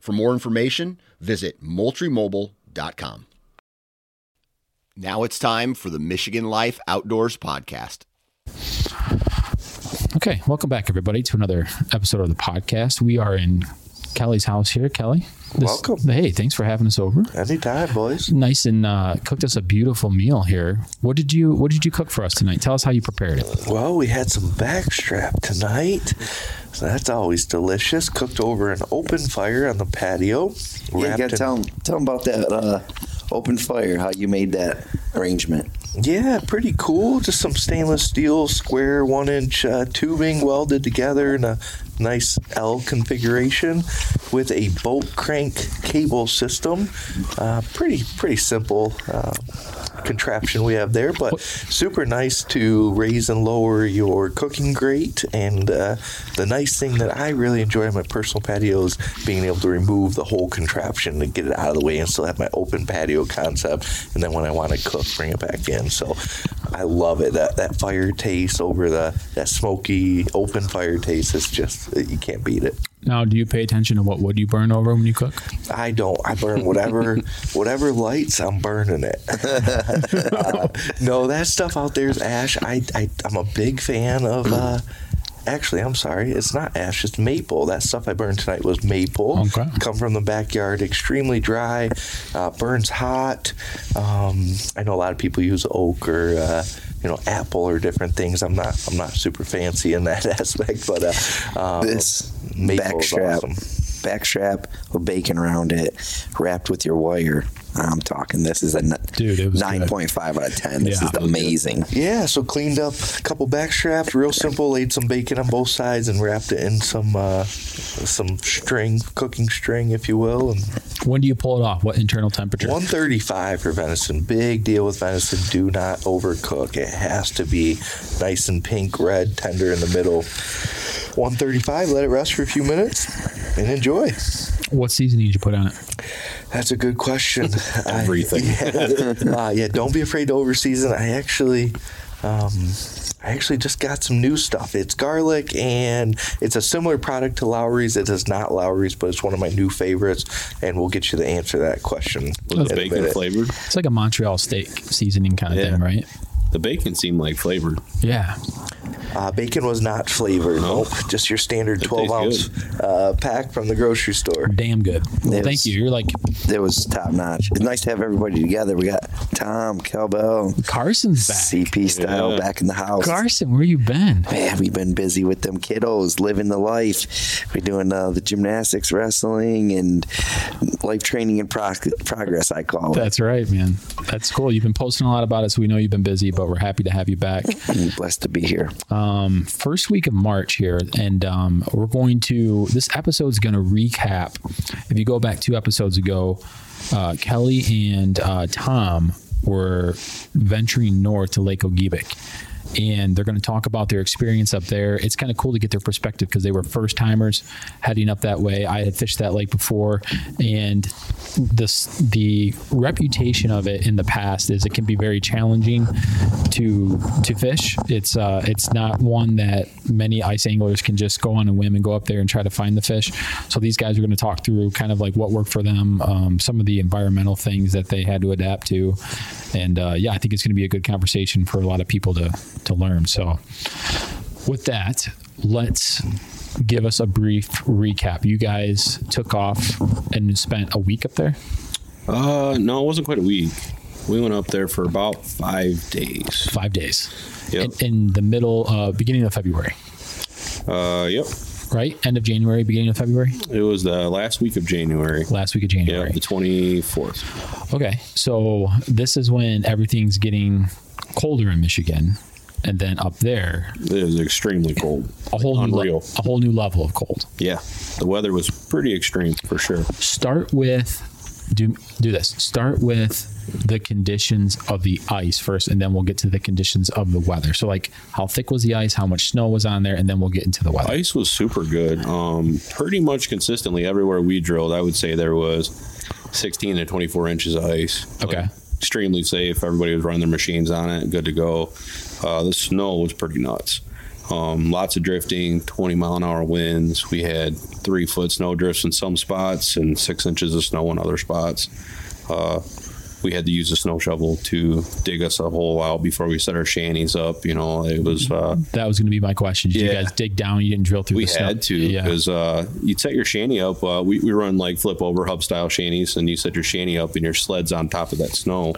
For more information, visit moultriemobile.com. Now it's time for the Michigan Life Outdoors podcast. Okay, welcome back, everybody, to another episode of the podcast. We are in Kelly's house here. Kelly, this- Welcome. Hey, thanks for having us over. Anytime, boys. Nice and uh, cooked us a beautiful meal here. What did you What did you cook for us tonight? Tell us how you prepared it. Well, we had some backstrap tonight. So that's always delicious. Cooked over an open fire on the patio. Yeah, you gotta in- tell them, tell 'em about that uh, open fire, how you made that arrangement. Yeah, pretty cool. Just some stainless steel square one inch uh, tubing welded together in a nice L configuration with a bolt crank cable system. Uh, pretty pretty simple uh, contraption we have there, but super nice to raise and lower your cooking grate. And uh, the nice thing that I really enjoy on my personal patio is being able to remove the whole contraption to get it out of the way and still have my open patio concept. And then when I want to cook, bring it back in. So I love it. That that fire taste over the that smoky open fire taste is just you can't beat it. Now, do you pay attention to what wood you burn over when you cook? I don't. I burn whatever whatever lights. I'm burning it. Uh, no, that stuff out there is ash. I, I I'm a big fan of. Uh, actually, I'm sorry. It's not ash. It's maple. That stuff I burned tonight was maple. Okay. Come from the backyard. Extremely dry. Uh, burns hot. Um, I know a lot of people use oak or. Uh, you know, apple or different things. I'm not. I'm not super fancy in that aspect, but uh, um, This maple is backstrap, awesome. backstrap with bacon around it, wrapped with your wire. I'm talking. This is a n- Dude, it was nine point five out of ten. This Yeah. is amazing. Yeah, so cleaned up a couple back straps, real simple. Laid some bacon on both sides and wrapped it in some uh, some string, cooking string, if you will. And When do you pull it off? What internal temperature? 135 for venison. Big deal with venison. Do not overcook. It has to be nice and pink, red, tender in the middle. 135. Let it rest for a few minutes and enjoy. What seasoning did you put on it? That's a good question. Everything. I, yeah. Uh, yeah, don't be afraid to overseason. I actually, um, I actually just got some new stuff. It's garlic, and it's a similar product to Lawry's. It is not Lawry's, but it's one of my new favorites, and we'll get you the answer to that question. Was in bacon flavored? It's like a Montreal steak seasoning kind of Yeah. thing, right? The bacon seemed like flavored. Yeah. Uh, bacon was not flavored. No. Nope, just your standard It 12 ounce uh, pack from the grocery store. Damn good. Well, It thank was- you. You're like It was top notch. It's nice to have everybody together. We got Tom, Kelbell, Carson's back. CP style Yeah. back in the house. Carson, where you been? Man, we've been busy with them kiddos, living the life. We're doing uh, the gymnastics, wrestling, and life training in prog- progress. I call it. That's right, man. That's cool. You've been posting a lot about it, so we know you've been busy, but we're happy to have you back. I'm blessed to be here. Um, first week of March here, and um, we're going to. This episode's going to recap. If you go back two episodes ago, uh, Kelly and uh, Tom were venturing north to Lake Gogebic. And they're going to talk about their experience up there. It's kind of cool to get their perspective because they were first timers heading up that way. I had fished that lake before, and this the reputation of it in the past is it can be very challenging to to fish. It's uh, it's not one that many ice anglers can just go on a whim and go up there and try to find the fish. So these guys are going to talk through kind of like what worked for them, um, some of the environmental things that they had to adapt to, and uh, yeah, I think it's going to be a good conversation for a lot of people to to learn. So with that, let's give us a brief recap. You guys took off and spent a week up there. Uh, no, it wasn't quite a week. We went up there for about five days. Five days. Yep. In, in the middle, uh, beginning of February, Uh, yep. right? End of January, beginning of February, It was the last week of January. last week of January. Yeah, the twenty fourth. Okay, so this is when everything's getting colder in Michigan, and then up there, It was extremely cold. a whole new le- a whole new level of cold. Yeah, the weather was pretty extreme for sure. Start with do do this. Start with the conditions of the ice first, and then we'll get to the conditions of the weather. So, like, how thick was the ice? How much snow was on there? And then we'll get into the weather. Ice was super good. Um, pretty much consistently everywhere we drilled, I would say there was 16 to 24 inches of ice. Okay. Extremely safe. Everybody was running their machines on it, good to go. Uh, the snow was pretty nuts. Um, lots of drifting, 20 mile an hour winds. We had three foot snow drifts in some spots and six inches of snow in other spots. Uh, we had to use a snow shovel to dig us a hole out before we set our shanties up. You know, it was uh, That was going to be my question. Did you guys dig down? You didn't drill through we the snow? had to Yeah. because uh, you'd set your shanty up. Uh, we, we run like flip over hub style shanties, and you set your shanty up and your sleds on top of that snow.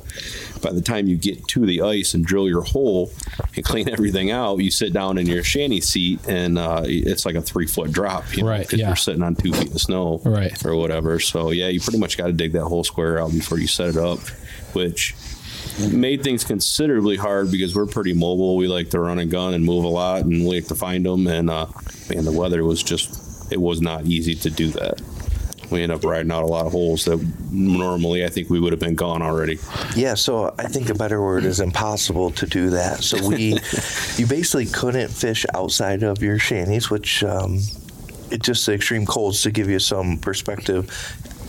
By the time you get to the ice and drill your hole and clean everything out, you sit down in your shanty seat, and uh, it's like a three foot drop, you know, Right, Because yeah. you're sitting on two feet of snow, Right. or whatever. So yeah, you pretty much got to dig that whole square out before you set it up, which made things considerably hard because we're pretty mobile. We like to run and gun and move a lot, and we like to find them. And uh, man, the weather was just it was not easy to do that. We ended up riding out a lot of holes that normally I think we would have been gone already. Yeah, so I think a better word is impossible to do that. So we, you basically couldn't fish outside of your shanties, which um, it just the extreme colds to give you some perspective.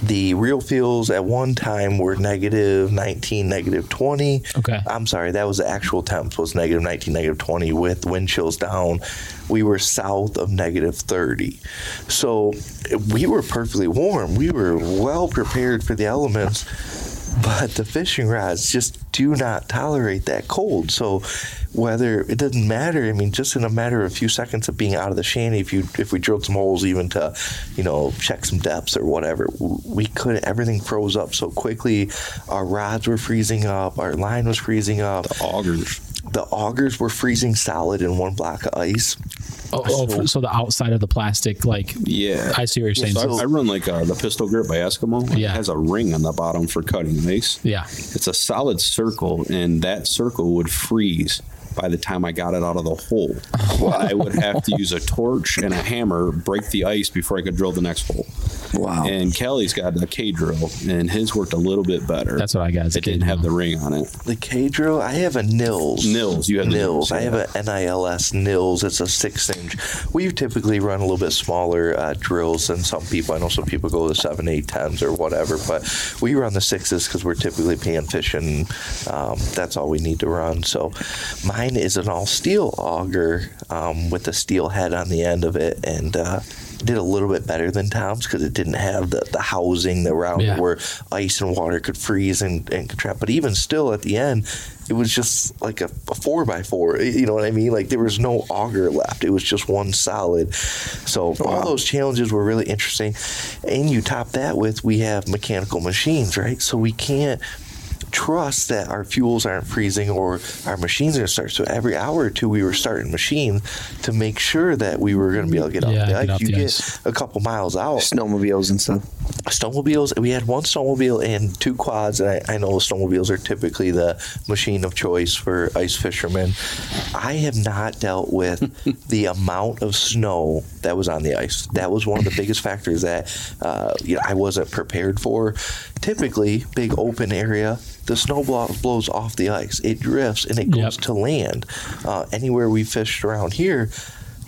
The real feels at one time were negative 19, negative 20. Okay. I'm sorry, that was the actual temps was negative 19, negative 20 with wind chills down. We were south of negative 30. So we were perfectly warm. We were well prepared for the elements but the fishing rods just do not tolerate that cold. So whether it doesn't matter, I mean, just in a matter of a few seconds of being out of the shanty, if you if we drilled some holes even to, you know, check some depths or whatever, we could everything froze up so quickly. Our rods were freezing up, our line was freezing up, The Augers. the augers were freezing solid in one block of ice. Oh, oh, so the outside of the plastic, like Yeah. I see what you're saying. So I, I run like uh, the pistol grip by Eskimo. Yeah. It has a ring on the bottom for cutting ice. yeah, It's a solid circle, and that circle would freeze by the time I got it out of the hole. I would have to use a torch and a hammer, break the ice before I could drill the next hole. Wow. And Kelly's got a K drill, and his worked a little bit better. That's what I got It didn't kid, have the ring on it. The K drill, I have a Nils. Nils, you have the Nils. Nils, I have yeah. a NILS Nils. It's a six inch. We typically run a little bit smaller uh, drills than some people. I know some people go to seven, eight, tens, or whatever, but we run the sixes because we're typically pan fishing. Um, that's all we need to run. So mine is an all steel auger um, with a steel head on the end of it, and. Uh, did a little bit better than Tom's because it didn't have the, the housing around Yeah. where ice and water could freeze and, and contract. But even still, at the end, it was just like a, a four by four. You know what I mean? Like there was no auger left. It was just one solid. So all those challenges were really interesting. And you top that with we have mechanical machines, right? So we can't trust that our fuels aren't freezing or our machines are going to start. So every hour or two, we were starting machines to make sure that we were going to be able to get Yeah, off the get ice. off You the get ice. a couple miles out Snowmobiles and stuff. snowmobiles we had one snowmobile and two quads and I, I know snowmobiles are typically the machine of choice for ice fishermen i have not dealt with the amount of snow that was on the ice that was one of the biggest factors that uh, you know, i wasn't prepared for typically big open area the snow blows off the ice. It drifts and it goes Yep. to land. Uh, anywhere we fished around here,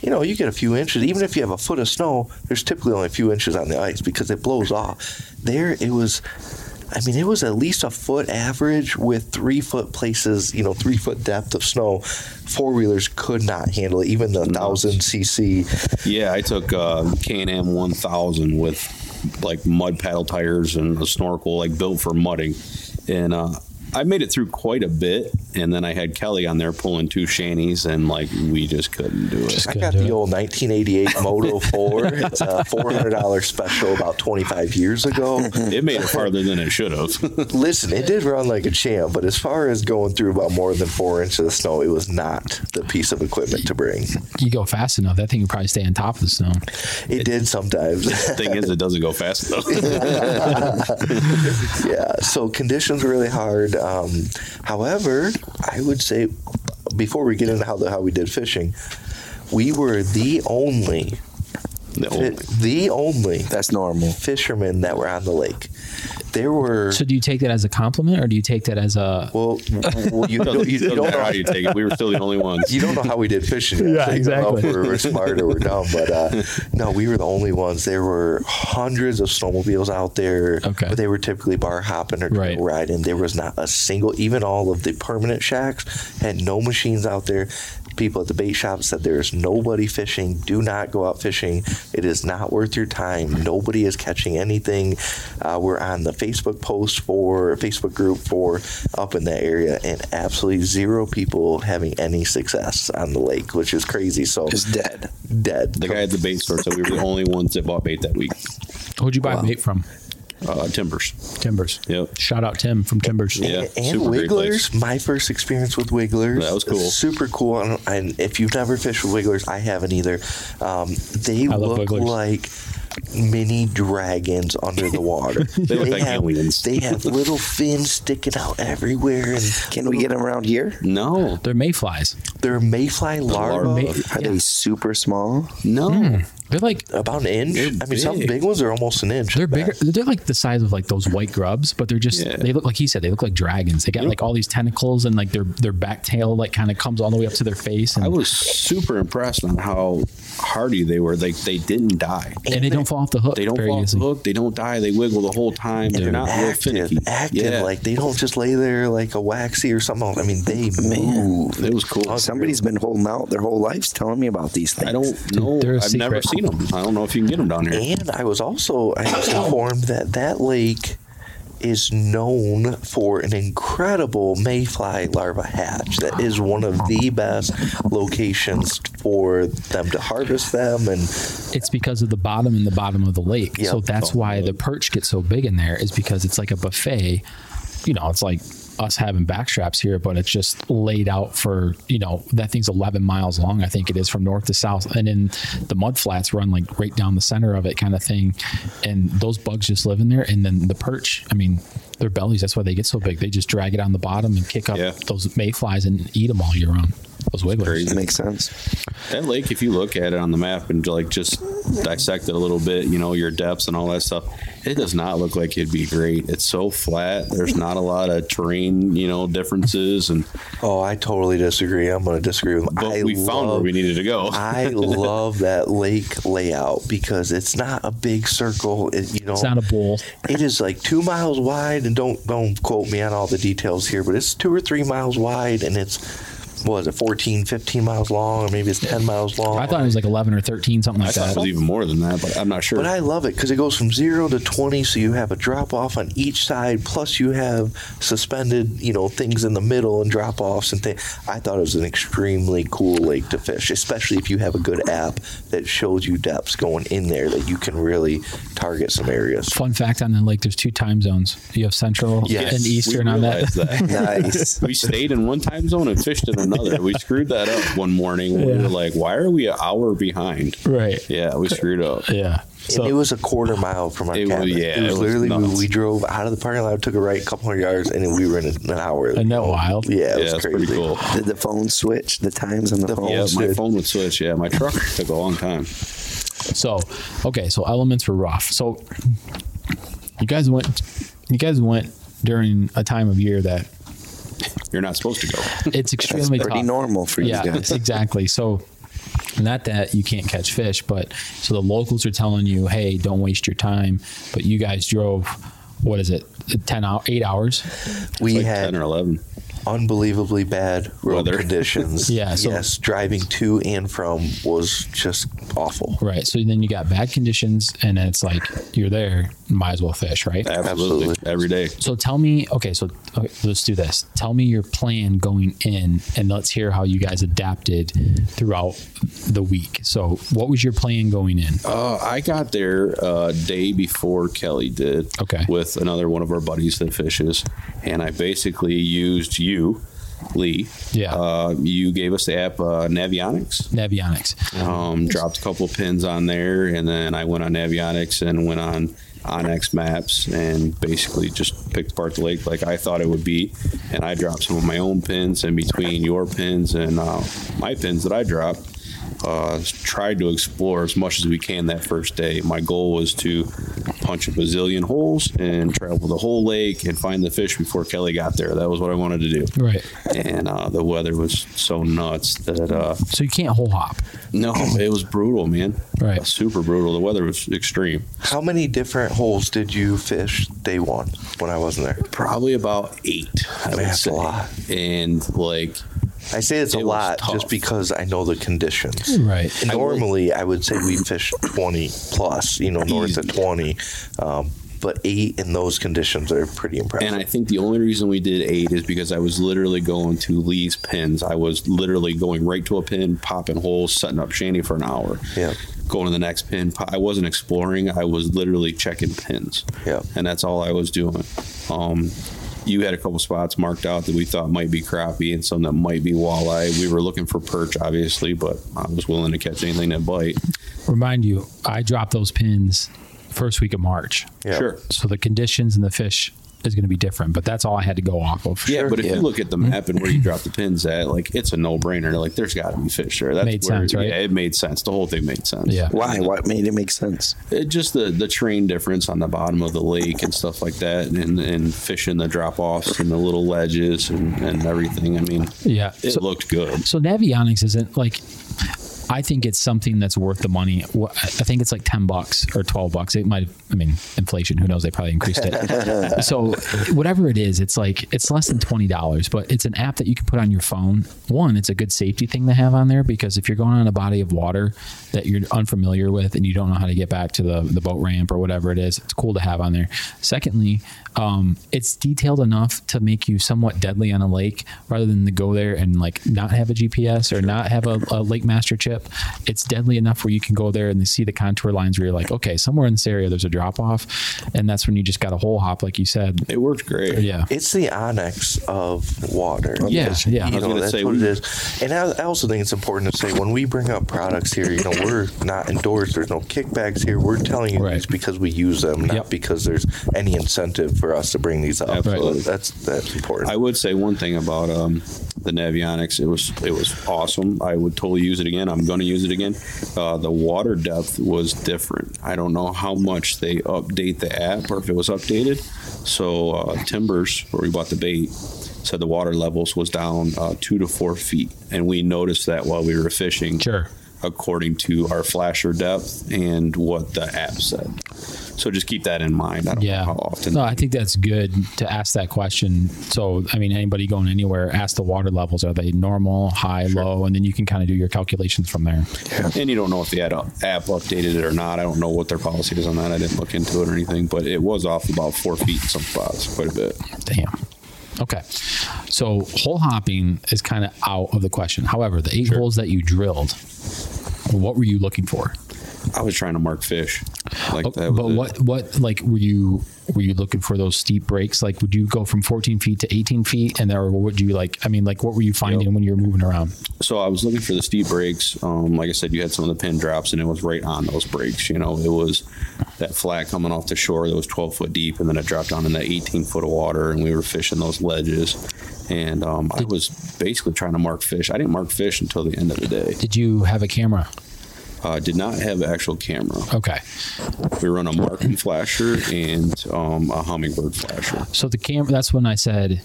you know, you get a few inches. Even if you have a foot of snow, there's typically only a few inches on the ice because it blows off. There, it was. I mean, it was at least a foot average with three foot places, you know, three foot depth of snow. Four wheelers could not handle it, even the thousand cc. Yeah, I took uh, Can-Am 1000 with like mud paddle tires and a snorkel like built for mudding. And uh, I made it through quite a bit. And then I had Kelly on there pulling two shanties and like we just couldn't do it. Just I couldn't got the it. old 1988 Moto 4. It's a $400 special about 25 years ago. It made it farther than it should have. Listen, it did run like a champ, but as far as going through about more than four inches of snow, it was not the piece of equipment to bring. You go fast enough, that thing would probably stay on top of the snow. It did sometimes. The thing is, it doesn't go fast enough. yeah, so conditions were really hard. Um, however, I would say before we get into how the, how we did fishing, we were the only No. the only That's normal. fishermen that were on the lake. There were So do you take that as a compliment or do you take that as a well, well you, don't, you, don't know how you take it. We were still the only ones. you don't know how we did fishing. Yet, Yeah, so you don't know exactly. If we're, we're smart or we're dumb, but uh, no, we were the only ones. There were hundreds of snowmobiles out there, Okay. but they were typically bar hopping or Right. trail riding. There was not a single, even all of the permanent shacks had no machines out there. People at the bait shop said there's nobody fishing. Do not go out fishing. It is not worth your time. Nobody is catching anything. Uh, we're on the Facebook post for Facebook group for up in that area, and absolutely zero people having any success on the lake, which is crazy. So Just dead. dead. The guy at the bait store said we were the only ones that bought bait that week. who'd you buy bait from? Uh, timbers. Timbers. Yep. Shout out Tim from Timbers. Yeah. and, and super Wigglers. place. My first experience with Wigglers. That was cool. Super cool. And, and if you've never fished with Wigglers, I haven't either. Um, they I look like mini dragons under the water. They look like have, aliens. They have little fins sticking out everywhere, and Can we get them around here? No. They're mayflies. they're mayfly larvae. larvae. May- Are they super small? No. Hmm. They're like about an inch. I mean, some big. big ones are almost an inch. they're bigger. best. They're like the size of like those white grubs, but they're just Yeah. they look like he said they look like dragons. They got like all these tentacles and like their their back tail like kind of comes all the way up to their face and, I was super impressed on how hardy they were. Like they didn't die. and they don't fall off the hook. They don't very fall off the hook. They don't die. They wiggle the whole time. They're, They're not real active, finicky. active. Yeah. Like they don't just lay there like a waxy or something. I mean, they Man. move. it was cool. Somebody's been holding out their whole lives telling me about these things. I don't know. They're a I've never secret. Seen them. I don't know if you can get them down here. And I was also I was informed that that lake is known for an incredible mayfly larva hatch. That is one of the best locations for them to harvest them. And It's because of the bottom and the bottom of the lake. Yep. So that's oh, why the perch gets so big in there is because it's like a buffet. You know, it's like us having backstraps here, but it's just laid out for, you know, that thing's 11 miles long, I think it is from north to south. And then the mud flats run like right down the center of it kind of thing. And those bugs just live in there. And then the perch, I mean, their bellies, that's why they get so big. They just drag it on the bottom and kick up Yeah. those mayflies and eat them all year round. Those wigglers. crazy. Makes sense. That lake, if you look at it on the map and like just dissect it a little bit, you know, your depths and all that stuff, it does not look like it'd be great. It's so flat. There's not a lot of terrain, you know, differences. And oh, I totally disagree. I'm going to disagree with. but I we found where we needed to go. I love that lake layout because it's not a big circle. It, you know, It's not a bowl. it is like two miles wide, and don't don't quote me on all the details here, but it's two or three miles wide, and it's what is it 14, 15 miles long, or maybe it's ten miles long. I thought it was like 11 or 13, something I like thought that. it was even more than that, but I'm not sure. But I love it because it goes from zero to 20, so you have a drop off on each side, plus you have suspended, you know, things in the middle and drop offs and things. I thought it was an extremely cool lake to fish, especially if you have a good app that shows you depths going in there that you can really target some areas. Fun fact on the lake, there's two time zones. You have Central Yes, and we Eastern on that. that. Nice. we stayed in one time zone and fished in another. We screwed that up one morning. when We were like, why are we an hour behind? Right. Yeah, we screwed up. Yeah. So it was a quarter mile from our It was- yeah, it was it was literally we, nuts. we drove out of the parking lot, took a right, a couple hundred yards, and then we were in an hour. Isn't that wild? Yeah, it Yeah, was crazy. pretty cool. Did the phone switch the times on the, The phone? Yeah, my did. phone would switch. Yeah, my truck took a long time. So, okay, so elements were rough. So, you guys went, you guys went during a time of year that You're not supposed to go. it's That's extremely pretty tough. normal for yeah, you guys. exactly. So, not that you can't catch fish, but so the locals are telling you, hey, don't waste your time. But you guys drove, what is it, 10 hour, eight hours? We like had 10 or 11. Unbelievably bad road Weather. conditions. Yeah, so- yes, driving to and from was just awful. Right. So then you got bad conditions, and it's like you're there, might as well fish, right? Absolutely. Absolutely. Every day. So tell me, okay, so okay, let's do this. Tell me your plan going in, and let's hear how you guys adapted throughout the week. So, what was your plan going in? Uh, I got there a day before Kelly did. Okay. With another one of our buddies that fishes, and I basically used you, Lee. Yeah. Uh, you gave us the app uh, Navionics. Navionics. Um, dropped a couple pins on there, and then I went on Navionics and went on onX Maps and basically just picked apart the lake like I thought it would be. And I dropped some of my own pins in between your pins and uh, my pins that I dropped. Uh, tried to explore as much as we can that first day. My goal was to punch a bazillion holes and travel the whole lake and find the fish before Kelly got there. That was what I wanted to do. Right. And uh, the weather was so nuts that uh, So you can't hole hop. no, it was brutal, man. Right. Super brutal. The weather was extreme. How many different holes did you fish day one when I wasn't there? Probably about eight, I Man, would that's a say. lot. And like, I say it's a It was lot just because I know the conditions. Right. Normally, I would say we fish 20 plus, you know, north of 20. Um, but eight in those conditions are pretty impressive. and I think the only reason we did eight is because I was literally going to Lee's pins. I was literally going right to a pin, popping holes, setting up shanty for an hour. Yeah. Going to the next pin. I wasn't exploring. I was literally checking pins. Yeah. And that's all I was doing. Um, you had a couple spots marked out that we thought might be crappie and some that might be walleye. We were looking for perch, obviously, but I was willing to catch anything that bite. Remind you, I dropped those pins first week of March. Yeah. Sure. So the conditions and the fish is going to be different, but that's all I had to go off of. Yeah, but if Yeah. you look at the map and where you drop the pins at, like it's a no brainer. Like there's got to be fish there. That's Made where, sense, right? Yeah, it made sense. The whole thing made sense. Yeah. Why? What made it make sense? It, just the the terrain difference on the bottom of the lake and stuff like that, and and fishing the drop offs and the little ledges and, and everything. I mean, Yeah. it So- looked good. So Navionics isn't like. I think it's something that's worth the money. I think it's like ten bucks or twelve bucks. It might. I mean, inflation. Who knows? They probably increased it. so whatever it is, it's like it's less than twenty dollars. But it's an app that you can put on your phone. One, it's a good safety thing to have on there because if you're going on a body of water that you're unfamiliar with and you don't know how to get back to the the boat ramp or whatever it is, it's cool to have on there. Secondly, um, it's detailed enough to make you somewhat deadly on a lake rather than to go there and like not have a GPS or not have a, a lake master chip. It's deadly enough where you can go there and you see the contour lines where you're like, okay, somewhere in this area there's a drop off, and that's when you just got a hole hop, like you said. It worked great. Yeah. It's the onX of water. Yeah, yeah. I You was know, gonna that's say, what we- it is. And I, I also think it's important to say when we bring up products here, you know, we're not endorsed. There's no kickbacks here. We're telling you Right. these because we use them, not Yep. because there's any incentive for us to bring these up. Absolutely. So that's that's important. I would say one thing about um, the Navionics. It was it was awesome. I would totally use it again. I'm going to use it again. Uh, the water depth was different. I don't know how much they update the app or if it was updated. So uh, Timbers, where we bought the bait, said the water levels was down uh, two to four feet, and we noticed that while we were fishing Sure. According to our flasher depth and what the app said. So just keep that in mind. I don't Yeah. know how often. No, I think that's good to ask that question. So, I mean, anybody going anywhere, ask the water levels. Are they normal, high, low? And then you can kind of do your calculations from there. And you don't know if the app updated it or not. I don't know what their policy is on that. I didn't look into it or anything, but it was off about four feet in some spots, quite a bit. Damn. Okay. So hole hopping is kind of out of the question. However, the eight holes that you drilled, what were you looking for? I was trying to mark fish. Like that but what what like were you were you looking for those steep breaks? Like would you go from 14 feet to 18 feet and or what would you like I mean like what were you finding when you were moving around? So I was looking for the steep breaks. Um, like I said, you had some of the pin drops, and it was right on those breaks. You know, it was that flat coming off the shore that was 12 foot deep, and then it dropped down in that 18 foot of water, and we were fishing those ledges. And um, I was basically trying to mark fish. I didn't mark fish until the end of the day. Did you have a camera? Uh, did not have an actual camera. Okay. We run a MarCum flasher and um, a Humminbird flasher. So the camera, that's when I said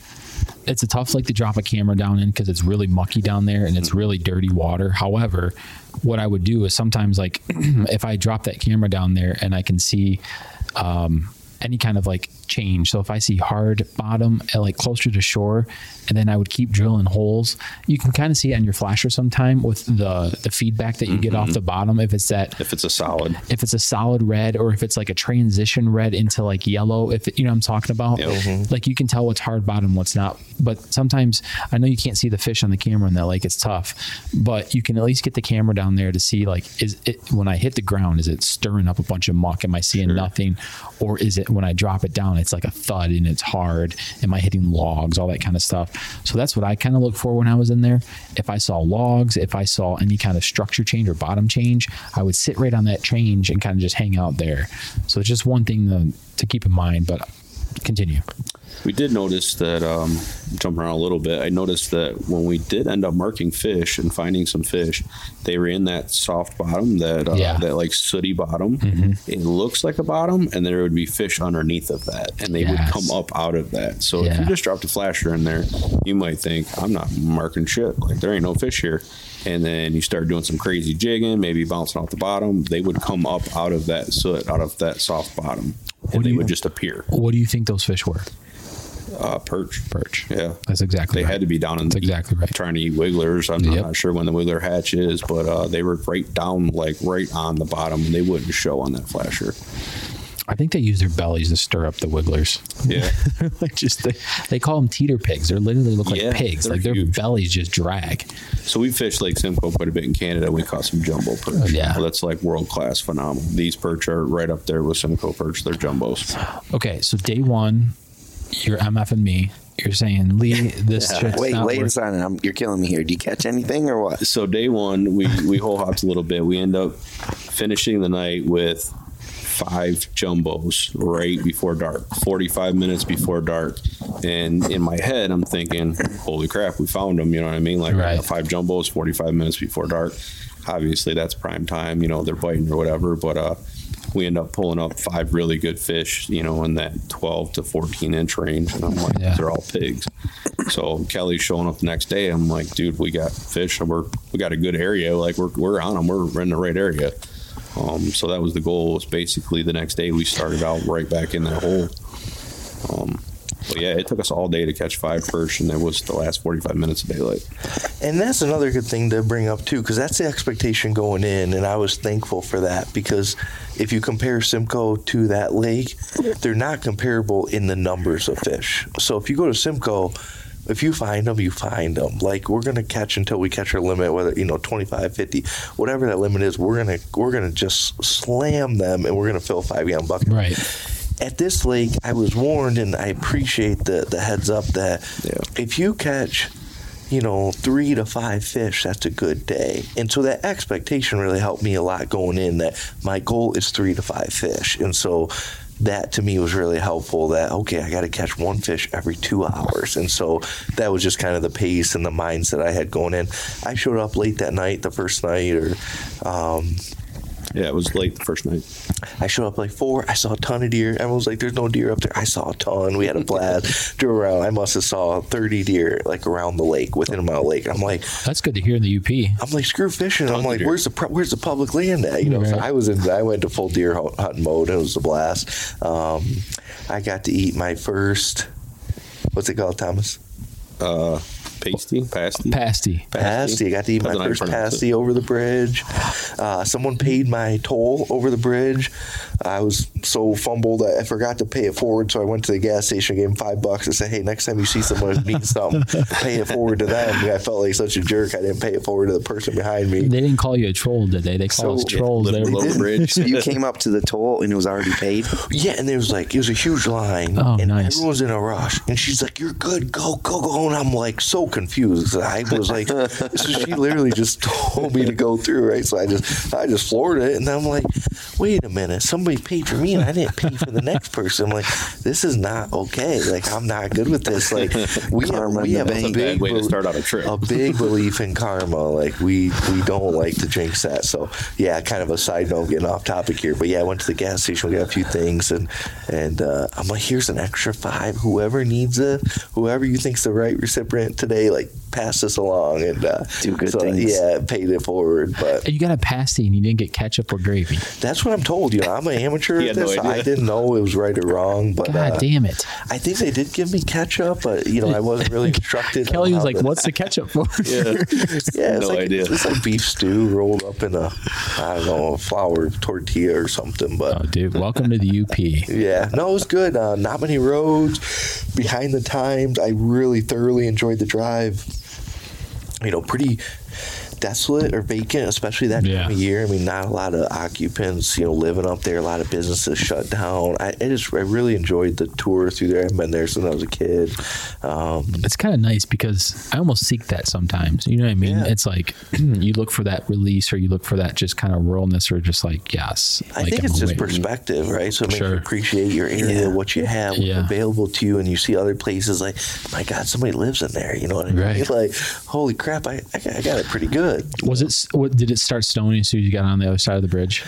it's a tough lake to drop a camera down in because it's really mucky down there and it's really dirty water. However, what I would do is sometimes like if I drop that camera down there and I can see um, any kind of like change. So if I see hard bottom eh, like closer to shore, and then I would keep drilling holes, you can kind of see it on your flasher sometime with the the feedback that you get off mm-hmm. the bottom. If it's that If it's a solid, if it's a solid red or if it's like a transition red into like yellow if it, you know what i'm talking about? Yeah. Mm-hmm. like you can tell what's hard bottom what's not. But sometimes i know you can't see the fish on the camera in that lake it's tough but you can at least get the camera down there to see like is it when i hit the ground is it stirring up a bunch of muck? Am i seeing nothing? Or is it when i drop it down it's like a thud and it's hard. Am i hitting logs? All that kind of stuff. So that's what i kind of look for when i was in there. If i saw logs if i saw any kind of structure change or bottom change i would sit right on that change and kind of just hang out there. So it's just one thing to, to keep in mind but continue we did notice that um, jumping around a little bit. I noticed that when we did end up marking fish and finding some fish, they were in that soft bottom, that uh, Yeah. that like sooty bottom. Mm-hmm. It looks like a bottom, and there would be fish underneath of that, and they would come up out of that. So if Yeah. you just dropped a flasher in there, you might think I'm not marking shit. Like there ain't no fish here. And then you start doing some crazy jigging, maybe bouncing off the bottom. They would come up out of that soot, out of that soft bottom, and do they you- would just appear. what do you think those fish were Uh, perch. perch Yeah. that's exactly They right. had to be down in That's exactly right. trying to eat wigglers. I'm Yep. not sure when the wiggler hatch is, but uh, they were right down, like right on the bottom. And they wouldn't show on that flasher. I think they use their bellies to stir up the wigglers. Yeah. like just they, they call them teeter pigs. They literally look like Yeah, pigs. Like their huge. bellies just drag. so we fished Lake Simcoe quite a bit in Canada. We caught some jumbo perch. yeah. Well, that's like world class phenomenal. These perch are right up there with Simcoe perch. They're jumbos. Okay, so day one, you're MF and me. You're saying Lee, this shit's Wait, not wait a worth- second. I'm, you're killing me here. Do you catch anything or what? So day one, we we hole hopped a little bit. We end up finishing the night with five jumbos right before dark, 45 minutes before dark. And in my head, I'm thinking, holy crap, we found them. You know what I mean? Like, Right. got five jumbos, 45 minutes before dark. Obviously, that's prime time. You know, they're biting or whatever. But uh, we end up pulling up five really good fish, you know, in that 12 to 14 inch range. And I'm like, Yeah. these are all pigs. So Kelly's showing up the next day. I'm like, dude, we got fish and we're we got a good area. Like we're we're on them. We're in the right area. Um, so that was the goal. Was basically the next day we started out right back in that hole. Um, but yeah, it took us all day to catch five perch, and it was the last 45 minutes of daylight. And that's another good thing to bring up too, because that's the expectation going in, and I was thankful for that because if you compare Simcoe to that lake, they're not comparable in the numbers of fish. So if you go to Simcoe, if you find them, you find them. Like we're gonna catch until we catch our limit, whether you know 25, 50, whatever that limit is. We're gonna we're gonna just slam them, and we're gonna fill a five gallon bucket Right. At this lake, I was warned, and I appreciate the the heads up that Yeah. if you catch, you know, three to five fish, that's a good day. And so that expectation really helped me a lot going in. That my goal is three to five fish, and so that to me was really helpful. That okay, I got to catch one fish every two hours, and so that was just kind of the pace and the minds that I had going in. I showed up late that night, the first night, or. Um, Yeah, it was late the first night. I showed up like four. I saw a ton of deer. Everyone was like, "There's no deer up there." I saw a ton. We had a blast. Drove around. I must have saw 30 deer like around the lake, within a mile of lake. I'm like, That's good to hear in the UP. I'm like, screw fishing. I'm like, deer. where's the where's the public land at? You know, so I was in. I went to full deer hunting mode. It was a blast. Um, I got to eat my first. What's it called, Thomas? Uh, pasty, pasty. Pasty. Pasty. I got to eat my Depends on how you first pronounce pasty over the bridge. Uh, someone paid my toll over the bridge. I was so fumbled I forgot to pay it forward, so I went to the gas station, gave him five bucks, and said, "Hey, next time you see someone who needs something, pay it forward to them." And I felt like such a jerk. I didn't pay it forward to the person behind me. They didn't call you a troll, did they? They call So- us trolls. Live there. below the bridge. So you came up to the toll and it was already paid. Yeah, and there was like it was a huge line, Oh, and nice. everyone's in a rush. And she's like, "You're good, go, go, go!" And I'm like so confused. 'cause I was like, so she literally just told me to go through, right? So I just, I just floored it, and I'm like, wait a minute, somebody paid for me, and I didn't pay for the next person. I'm like, this is not okay. Like, I'm not good with this. Like, we have, we in the have a big Bad way to start out a trip. a big belief in karma. Like we we don't like to jinx that. So yeah, kind of a side note, getting off topic here. But yeah, I went to the gas station. We got a few things, and and uh, I'm like, here's an extra five. Whoever needs it, whoever you think's the right recipient today, like pass this along and uh, Do good so, things. Yeah, paid it forward. But you got a pasty and you didn't get ketchup or gravy. that's what I'm told. You know, I'm an amateur at had no this. I didn't know it was right or wrong. But God uh, damn it. I think they did give me ketchup, but you know, I wasn't really instructed. Kelly was like, to- "What's the ketchup for?" Yeah. Yeah, it's no like, idea. It's like beef stew rolled up in a, I don't know, a flour tortilla or something. But Oh, dude, welcome to the UP. yeah, no, it was good. Uh, not many roads, behind the times. I really thoroughly enjoyed the drive. You know, pretty desolate or vacant, especially that Yeah. time of year. I mean, not a lot of occupants, you know, living up there. A lot of businesses shut down. I, I just, I really enjoyed the tour through there. I've been there since I was a kid. Um, It's kind of nice because I almost seek that sometimes. You know what I mean? Yeah. It's like you look for that release or you look for that just kind of ruralness or just like, yes. I like think I'm it's just perspective, right? So it makes Sure. you appreciate your area, Yeah. what you have, what's available to you, and you see other places like, my God, somebody lives in there. You know what I mean? Right. Like, holy crap, I, I got it pretty good. Was it, what, did it start snowing as soon as you got on the other side of the bridge?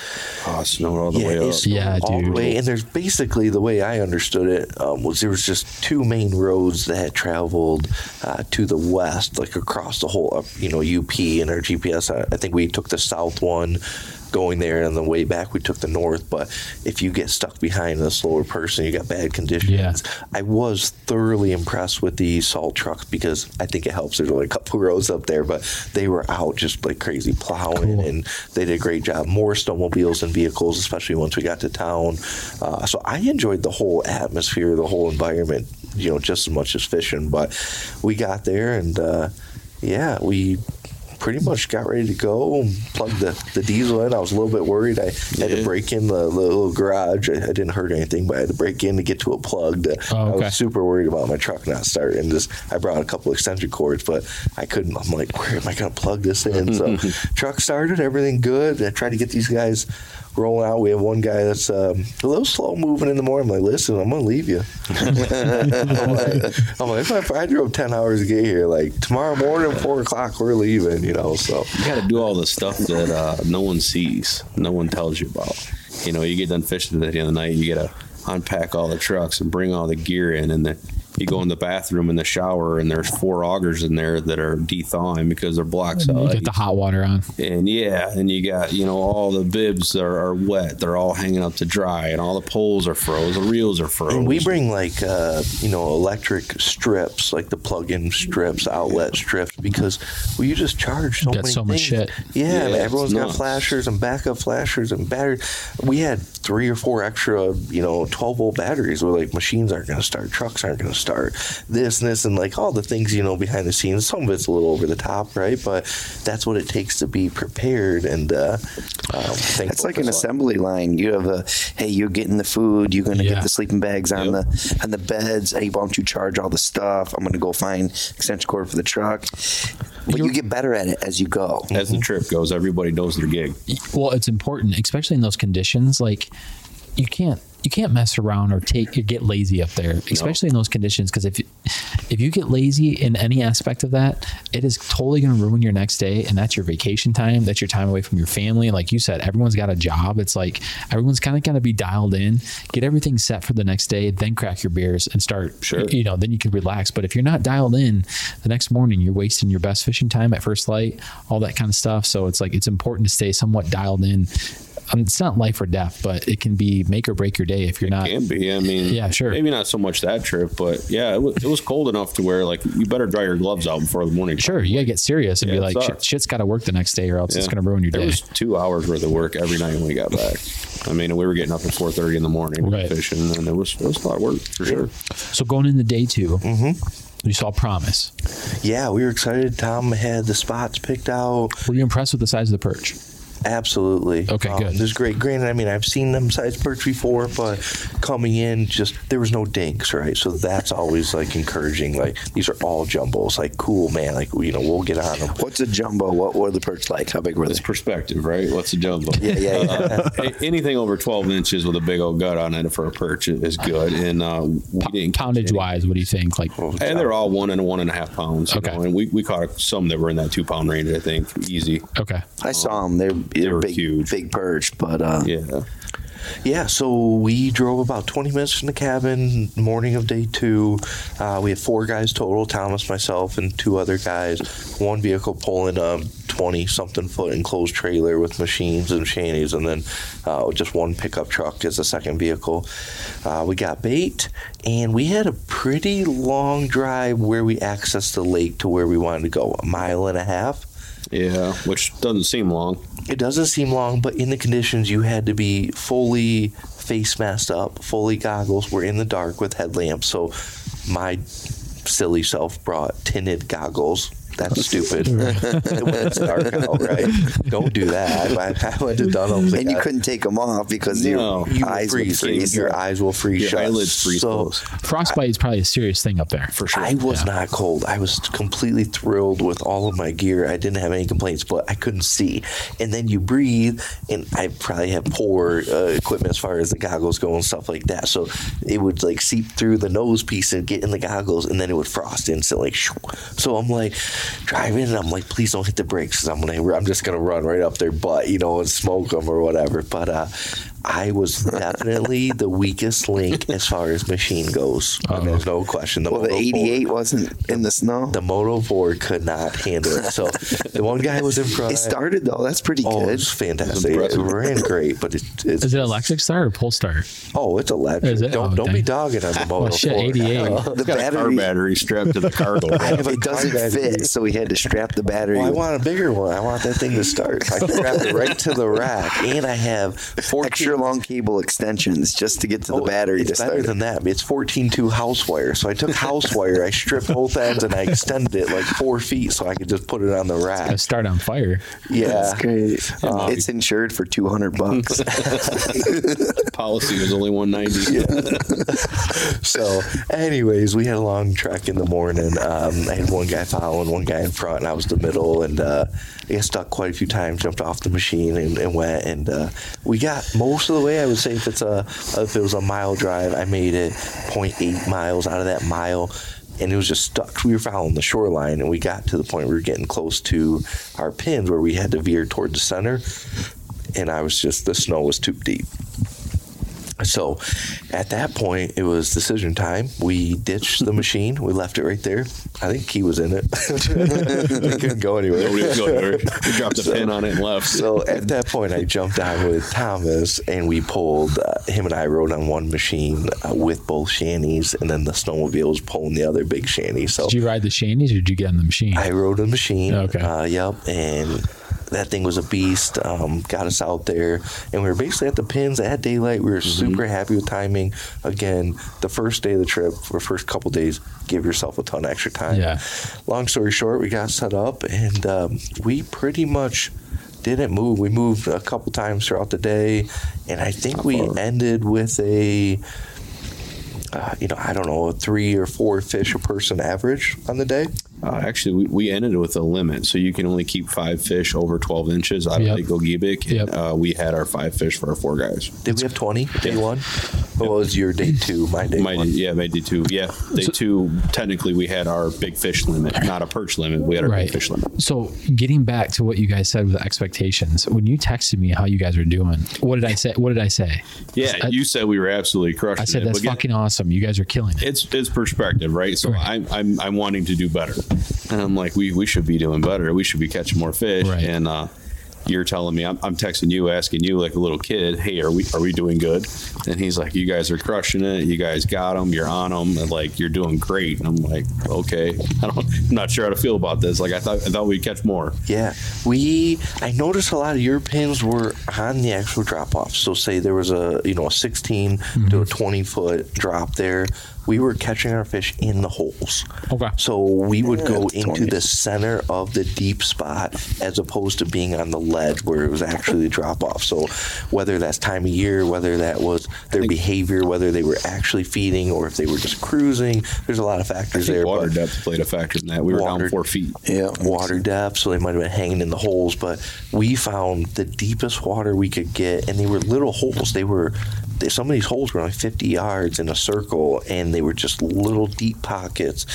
Oh, it snowed all the Yeah, way up. snowed Yeah, all the way. And there's basically the way I understood it um, was there was just two main roads that traveled uh, to the west, like across the whole, uh, you know, UP and our GPS. I, I think we took the south one going there, and on the way back we took the north. But if you get stuck behind a slower person, you got bad conditions. Yeah. I was thoroughly impressed with the salt trucks because I think it helps. There's only a couple rows up there, but they were out just like crazy plowing, Cool. and they did a great job. More snowmobiles and vehicles, especially once we got to town. Uh, so I enjoyed the whole atmosphere, the whole environment, you know, just as much as fishing. But we got there, and uh, yeah, we pretty much got ready to go and plugged the, the diesel in. I was a little bit worried. I had to break in the, the little garage. I, I didn't hurt anything, but I had to break in to get to it plugged. Oh, I was super worried about my truck not starting. Just I brought a couple extension cords, but I couldn't. I'm like, where am I going to plug this in? So truck started, everything good. I tried to get these guys rolling out. We have one guy that's um, a little slow moving in the morning. I'm like, listen, I'm to leave you. I'm like, I'm like, if I, I drove 10 hours to get here, like tomorrow morning, four o'clock, we're leaving, you know, so. You got to do all the stuff that uh, no one sees, no one tells you about. You know, you get done fishing at the end of the night, you got to unpack all the trucks and bring all the gear in, and then you go in the bathroom in the shower, and there's four augers in there that are de-thawing because they're block You solid. get the hot water on. And yeah, and you got you know all the bibs are, are wet; they're all hanging up to dry, and all the poles are froze, the reels are froze. And we bring like uh, you know electric strips, like the plug-in strips, outlet strips, because well, you just charge so Got many so much things. shit. Yeah, Yeah, and everyone's it's got flashers and backup flashers and batteries. We had three or four extra, you know, 12 volt batteries. Where like machines aren't going to start, trucks aren't going to start, this and this, and like all the things you know behind the scenes. Some of it's a little over the top, right? But that's what it takes to be prepared. And uh, um, It's like an assembly line. You have a hey, you're getting the food. You're gonna Yeah. get the sleeping bags on Yep. the on the beds. Hey, why don't you charge all the stuff? I'm gonna go find extension cord for the truck. But you get better at it as you go. As the trip goes, everybody knows their gig. well it's important especially in those conditions like you can't you can't mess around or take or get lazy up there especially in those conditions because if you- if you get lazy in any aspect of that it is totally going to ruin your next day and that's your vacation time that's your time away from your family like you said everyone's got a job it's like everyone's kind of going to be dialed in get everything set for the next day then crack your beers and start Sure. you know then you can relax but if you're not dialed in the next morning you're wasting your best fishing time at first light all that kind of stuff so it's like it's important to stay somewhat dialed in um, it's not life or death but it can be make or break your day if you're not Can be. I mean, Yeah, sure. Maybe not so much that trip, but yeah, it was, it was cold enough to where like you better dry your gloves out before the morning. sure you gotta get serious and Yeah, be like Shit, shit's gotta work the next day or else it's gonna ruin your There day was two hours worth of work every night when we got back. I mean, we were getting up at four thirty in the morning Right. fishing, and it was it was a lot of work for sure. so going into day 2 you saw promise Yeah, we were excited. Tom had the spots picked out. were you impressed with the size of the perch Absolutely. Okay, Um, good. There's great. Granted, I mean, I've seen them size perch before, but coming in, just there was no dinks, right? So that's always like encouraging. Like these are all jumbos. Like cool, man. Like you know, we'll get on them. What's a jumbo? What were the perch like? How big were they? It's perspective, right? What's a jumbo? Yeah, yeah, yeah. Uh, anything over 12 inches with a big old gut on it for a perch is good. And uh, we didn't catch Poundage any. wise, what do you think? Like, Oh, And they're all one and one and a half pounds. Okay. know, and we, we caught some that were in that two pound range, I think, easy. okay. I saw them. They're, they're were big, huge. big perch, but uh, Yeah. Yeah, so we drove about 20 minutes from the cabin, morning of day two. Uh, we had four guys total Thomas, myself, and two other guys. One vehicle pulling a 20 something foot enclosed trailer with machines and shanties, and then uh, just one pickup truck as a second vehicle. Uh, we got bait, and we had a pretty long drive where we accessed the lake to where we wanted to go a mile and a half. Yeah. Which doesn't seem long. It doesn't seem long, but in the conditions, you had to be fully face masked up, fully goggles. We're in the dark with headlamps, so my silly self brought tinted goggles. That's stupid. when it's dark out, right? Don't do that. I, I went to Dunham's. and you couldn't take them off because No. your you will eyes would freeze. freeze. Your eyes will freeze Your shut. eyelids freeze so, closed. Frostbite is probably a serious thing up there. For sure. I was Yeah. not cold. I was completely thrilled with all of my gear. I didn't have any complaints, but I couldn't see. And then you breathe, and I probably have poor uh, equipment as far as the goggles go and stuff like that. So it would like seep through the nose piece and get in the goggles, and then it would frost instantly. So I'm like driving, and I'm like, please don't hit the brakes, I'm gonna, I'm just gonna run right up their butt, you know, and smoke them or whatever. But uh, I was definitely the weakest link as far as machine goes. Oh. And there's no question. Well, the Moto 88 wasn't in the snow. the Moto 4 could not handle it. So the one guy was in front. It started though. That's pretty Oh, good. it's fantastic. It impressive. ran great, but it, it's Is it electric start or pull start? oh, it's electric. Is it? Don't Oh, don't be dogging on the Moto Well, shit, 4. 88. The Got a car battery, battery strapped to the cargo. I have it doesn't battery. fit, so we had to strap the battery. Well, I want a bigger one. I want that thing to start. I strapped it right to the rack, and I have 14 extra long cable extensions just to get to the Oh, battery It's to better start. than that. It's 14.2 house wire. So I took house wire, I stripped both ends, and I extended it like four feet so I could just put it on the I rack. start on fire. Yeah. That's great. Uh, it's insured for 200 bucks. Policy was only 190. So, anyways, we had a long trek in the morning. Um, I had one guy following, one guy in front, and I was the middle. And uh, I got stuck quite a few times. Jumped off the machine and, and went. And uh, we got most of the way. I would say if it's a if it was a mile drive, I made it 0.8 miles out of that mile. And it was just stuck. We were following the shoreline, and we got to the point we were getting close to our pins where we had to veer toward the center. And I was just the snow was too deep. So at that point, it was decision time. We ditched the machine. We left it right there. I think Key was in it. we couldn't go anywhere. Nobody was going anywhere. We dropped a pin on it and left. So at that point, I jumped on with Thomas, and we pulled. Uh, him and I rode on one machine uh, with both shanties, and then the snowmobile was pulling the other big shanty. So Did you ride the shanties or did you get on the machine? I rode the machine. Okay. Uh, yep. And that thing was a beast. Um, got us out there, and we were basically at the pins at daylight. We were super happy with timing. Again, the first day of the trip, or first couple days, give yourself a ton of extra time. Yeah. Long story short, we got set up, and um, we pretty much didn't move. We moved a couple times throughout the day, and I think we ended with a. Uh, you know, I don't know, a three or four fish a person average on the day. Uh, actually, we, we ended with a limit, so you can only keep five fish over 12 inches out Yep. of Lake Gogebic. Yep. Uh, we had our five fish for our four guys. Did we have 20 day one? What was your day two? My day My, one. yeah, my day two. Yeah, day two. Technically, we had our big fish limit, not a perch limit. We had our Right. big fish limit. So getting back to what you guys said with expectations, when you texted me how you guys were doing, what did I say? What did I say? Yeah, I- you said we were absolutely crushing I said it. that's but again, fucking awesome. You guys are killing it. It's it's perspective, right? So Right. I'm I'm I'm wanting to do better, and I'm like, we we should be doing better. We should be catching more fish, Right. and uh, you're telling me I'm, I'm texting you, asking you like a little kid, hey, are we are we doing good? And he's like, you guys are crushing it. You guys got them. You're on them. And like you're doing great. And I'm like, okay, I don't, I'm not sure how to feel about this. Like I thought I thought we'd catch more. Yeah, we. I noticed a lot of your pins were on the actual drop off. So say there was a you know a 16 to a 20 foot drop there. We were catching our fish in the holes. Okay. So we would go Yeah, into 20. the center of the deep spot as opposed to being on the ledge where it was actually the drop off. So whether that's time of year, whether that was their behavior, whether they were actually feeding or if they were just cruising, there's a lot of factors there. Water but- depth played a factor in that. We were Water- down four feet. Yeah. water depth, so they might have been hanging in the holes. But we found the deepest water we could get, and they were little holes. They were they, some of these holes were like 50 yards in a circle, and they were just little deep pockets.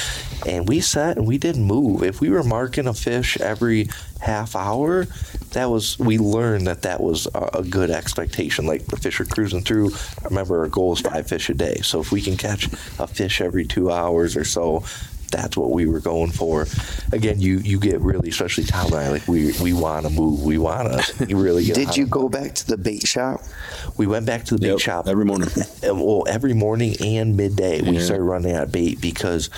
And we sat and we didn't move. If we were marking a fish every half hour, that was we learned that that was a, a good expectation. Like the fish are cruising through. Remember, our goal is five fish a day. So if we can catch a fish every two hours or so, that's what we were going for. Again, you you get really, especially Tom and I, like we we want to move. We want to You really get. Did you it. go back to the bait shop? We went back to the bait Yep, shop every morning. well, every morning and midday, we started running out of bait because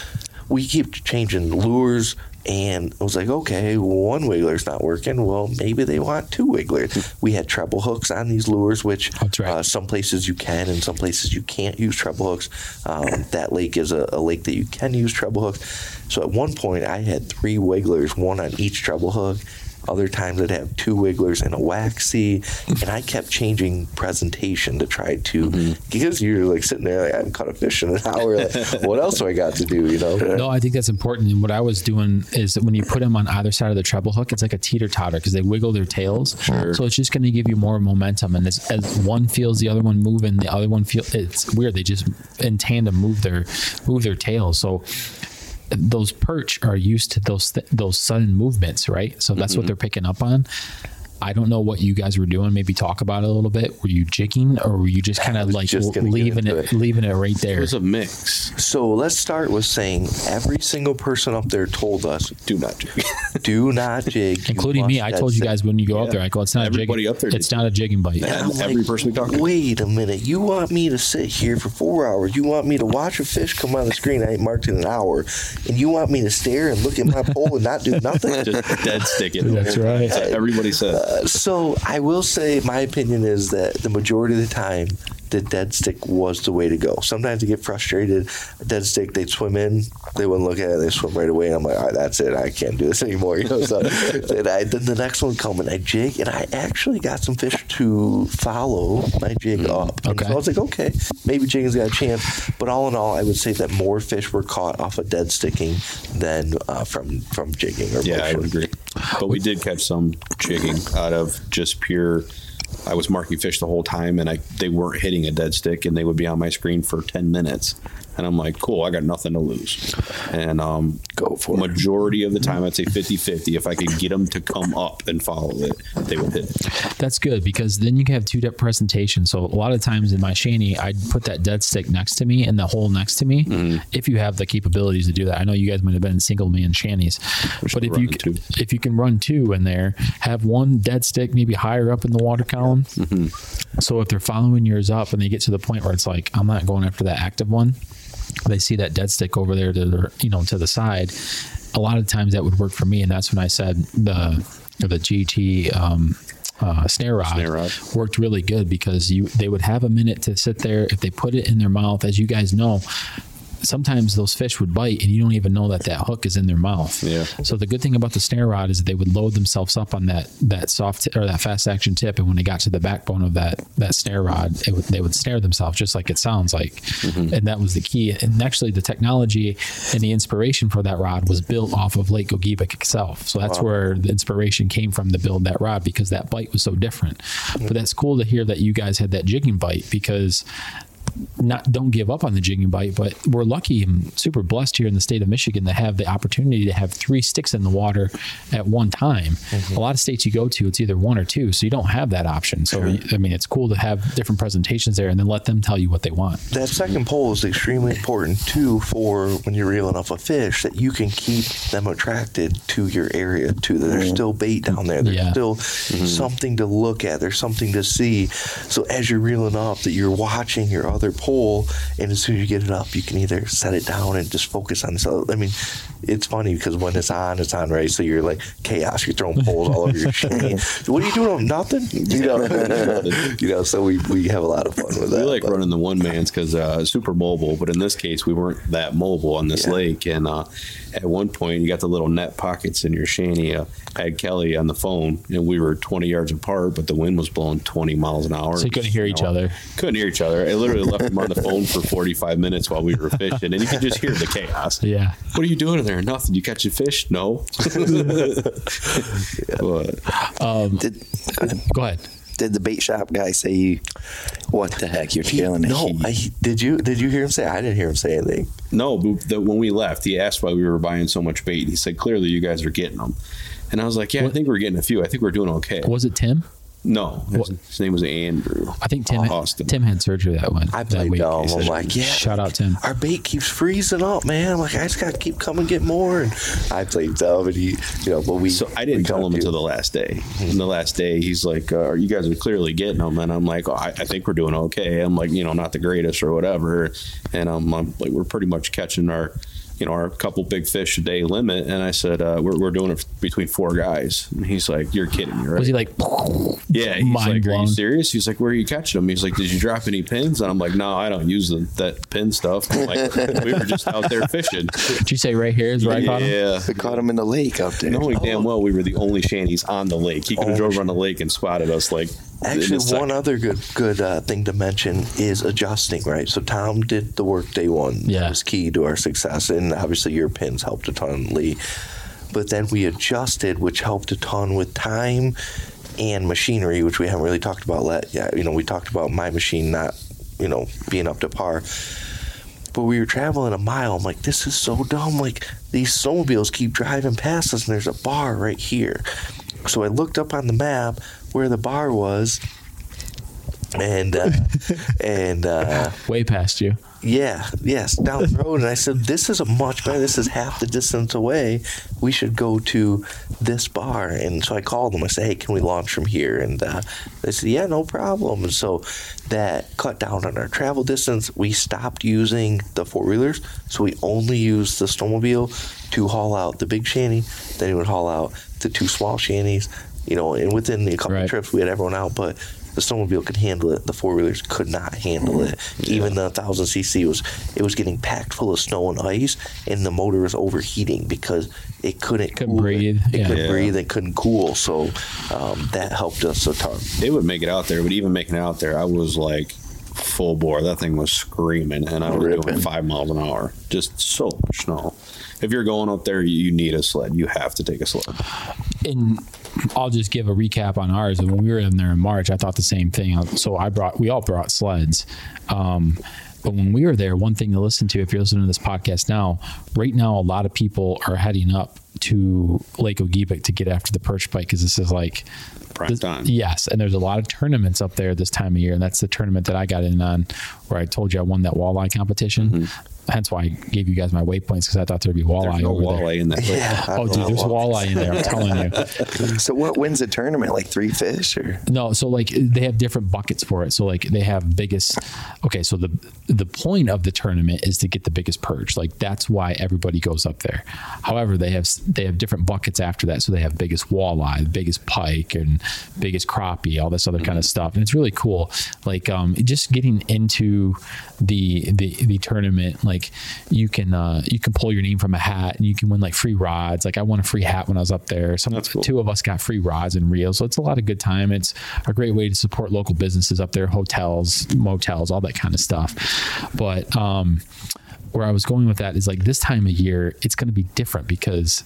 we keep changing lures. And I was like, okay, one wiggler's not working. Well, maybe they want two wigglers. We had treble hooks on these lures, which right. uh, some places you can and some places you can't use treble hooks. Um, that lake is a, a lake that you can use treble hooks. So at one point, I had three wigglers, one on each treble hook. Other times I'd have two wigglers and a waxy, and I kept changing presentation to try to mm-hmm. because you're like sitting there like I haven't caught a fish in an hour. Like, what else do I got to do? You know? No, I think that's important. And what I was doing is that when you put them on either side of the treble hook, it's like a teeter totter because they wiggle their tails. Sure. So it's just going to give you more momentum. And as, as one feels the other one moving, the other one feel it's weird. They just in tandem move their move their tails. So those perch are used to those th- those sudden movements, right? So that's what mm-hmm. they're picking up on. I don't know what you guys were doing. Maybe talk about it a little bit. Were you jigging, or were you just kind of like just leaving it, it. leaving it right It there? was a mix. So let's start with saying every single person up there told us Do not jig. do not jig, including me. I told you guys when you go up there, I go, it's not Everybody a up there. It's not a jigging bite. And I'm And every person we talked to. Wait a minute. You want me to sit here for four hours? You want me to watch a fish come on the screen I ain't marked in an hour, and you want me to stare and look at my pole and not do nothing? Just dead stick it. That's right. Everybody said. So I will say, my opinion is that the majority of the time, the dead stick was the way to go. Sometimes I get frustrated. A dead stick, they'd swim in, they wouldn't look at it, they swim right away, and I'm like, all right, that's it. I can't do this anymore. You know, so then, I, then the next one come and I jig, and I actually got some fish to follow my jig up. And Okay. so I was like, okay, maybe jigging's got a chance. But all in all, I would say that more fish were caught off of dead sticking than uh, from from jigging or Yeah, I would agree. But we did catch some jigging out of just pure. I was marking fish the whole time, and I they weren't hitting a dead stick, and they would be on my screen for ten minutes, and I'm like, cool, I got nothing to lose. And um, Go for it. majority of the time, I'd say 50-50. If I could get them to come up and follow it, they would hit. it. That's good because then you can have two depth presentations. So a lot of times in my shanty, I'd put that dead stick next to me and the hole next to me. Mm-hmm. If you have the capabilities to do that, I know you guys might have been single man shanties, but if you two. if you can run two in there, have one dead stick maybe higher up in the water column. Mm-hmm. So if they're following yours up and they get to the point where it's like I'm not going after that active one, they see that dead stick over there to the you know to the side. A lot of times that would work for me, and that's when I said the the GT um, uh, snare rod, Snare rod. worked really good because you they would have a minute to sit there. If they put it in their mouth, as you guys know, sometimes those fish would bite and you don't even know that that hook is in their mouth. Yeah. So the good thing about the snare rod is that they would load themselves up on that that soft t- or that fast action tip, and when they got to the backbone of that that snare rod, it would, they would snare themselves just like it sounds like, Mm-hmm. and that was the key. And actually, the technology and the inspiration for that rod was built off of Lake Gogebic itself. So that's where the inspiration came from to build that rod because that bite was so different. But that's cool to hear that you guys had that jigging bite because not don't give up on the jigging bite, but we're lucky and super blessed here in the state of Michigan to have the opportunity to have three sticks in the water at one time. Mm-hmm. A lot of states you go to, it's either one or two, so you don't have that option. So I mean, it's cool to have different presentations there, and then let them tell you what they want. that second pole is extremely important too for when you're reeling off a fish that you can keep them attracted to your area too that there's mm-hmm. still bait down there there's Yeah. still mm-hmm. something to look at there's something to see so as you're reeling off that you're watching your other other pole, and as soon as you get it up, you can either set it down and just focus on this. other- I mean, it's funny because when it's on, it's on right. So you're like chaos. You're throwing poles all over your chain. What are you doing? Nothing. You know. you know. So we, we have a lot of fun with that. We like but- running the one mans because uh, super mobile, but in this case, we weren't that mobile on this Yeah. lake. And uh, at one point, you got the little net pockets in your shanty. Uh, I had Kelly on the phone, and we were 20 yards apart, but the wind was blowing 20 miles an hour. So you couldn't hear each know, other. Couldn't hear each other. I literally left them on the phone for 45 minutes while we were fishing, and you could just hear the chaos. Yeah. What are you doing in there? Nothing. You catch a fish? No. But um, Did, Go ahead. did the bait shop guy say you, what the heck, you're killing it? No, I, did you did you hear him say? I didn't hear him say anything. No, but the, when we left, he asked why we were buying so much bait. He said, "Clearly, you guys are getting them." And I was like, "Yeah, I think we're getting a few. I think we're doing okay." Was it Tim? No, his, his name was Andrew. I think Tim. Austin. Tim had surgery that one. I that played week. dumb. He I'm like, yeah. Shout out Tim. Our bait keeps freezing up, man. I'm like, I just gotta keep coming, get more. And I played dumb, and he, you know, but we. So I didn't we tell him until the last day. And the last day, he's like, uh, "You guys are clearly getting them," and I'm like, oh, I, "I think we're doing okay." I'm like, you know, not the greatest or whatever, and I'm, I'm like, we're pretty much catching our, you know, our couple big fish a day limit. And I said, uh, we're, we're doing it between four guys. And he's like, "You're kidding me, right?" Was he like? Yeah, he's Mind like, "Are you serious?" He's like, "Where are you catching them?" He's like, "Did you drop any pins?" And I'm like, "No, I don't use the, that pin stuff." I'm like, "We were just out there fishing." Did you say right here is where I caught him? Yeah, we caught him in the lake up there. knowing damn well we were the only shanties on the lake. He could have Oh, drove on the lake and spotted us like. Actually, one other good good uh, thing to mention is adjusting. Right, so Tom did the work day one. Yeah. that was key to our success, and obviously your pins helped a ton, Lee. But then we adjusted, which helped a ton with time and machinery, which we haven't really talked about yet. Yeah, you know, we talked about my machine not, you know, being up to par. But we were traveling a mile. I'm like, this is so dumb. Like these snowmobiles keep driving past us, and there's a bar right here. So I looked up on the map where the bar was, and uh, and uh, Way past you. yeah, yes, down the road. And I said, this is a much better. This is half the distance away. We should go to this bar. And so I called them. I said, hey, can we launch from here? And uh, they said, yeah, no problem. And so that cut down on our travel distance. We stopped using the four wheelers, so we only used the snowmobile to haul out the big shanty. Then we would haul out the two small shanties. You know, and within a couple Right. of trips, we had everyone out, but the snowmobile could handle it. The four wheelers could not handle it. Even the thousand cc was it was getting packed full of snow and ice, and the motor was overheating because it couldn't Couldn't cool. breathe, It, yeah. couldn't Yeah. breathe. It couldn't cool. So um, that helped us a ton. It would make it out there, but even making it out there, I was like full bore. That thing was screaming, and I was Ripping. doing five miles an hour. Just so much snow. If you're going up there, you need a sled. You have to take a sled. and I'll just give a recap on ours. And when we were in there in March, I thought the same thing. So I brought, we all brought sleds. Um, but when we were there, one thing to listen to, if you're listening to this podcast now, right now, a lot of people are heading up to Lake Gogebic to get after the perch bite because this is like Prime this- time. Yes, and there's a lot of tournaments up there this time of year, and that's the tournament that I got in on, where I told you I won that walleye competition. Hence why I gave you guys my waypoints because I thought there'd be walleye Mm-hmm. There's no over there. in that. Yeah. Oh, dude, there's what- walleye in there. I'm telling you. So what wins a tournament? Like three fish or? No, so like they have different buckets for it. So like they have biggest. Okay, so the the point of the tournament is to get the biggest perch. Like that's why everybody goes up there. However, they have they have different buckets after that. So they have biggest walleye, biggest pike, and biggest crappie, all this other kind of stuff, and it's really cool. Like um, just getting into the the the tournament, like you can uh, you can pull your name from a hat and you can win like free rods. Like I won a free hat when I was up there. Some cool. two of us got free rods and reels. So it's a lot of good time. It's a great way to support local businesses up there, hotels, motels, all that kind of stuff. But um, where I was going with that is like this time of year, it's going to be different because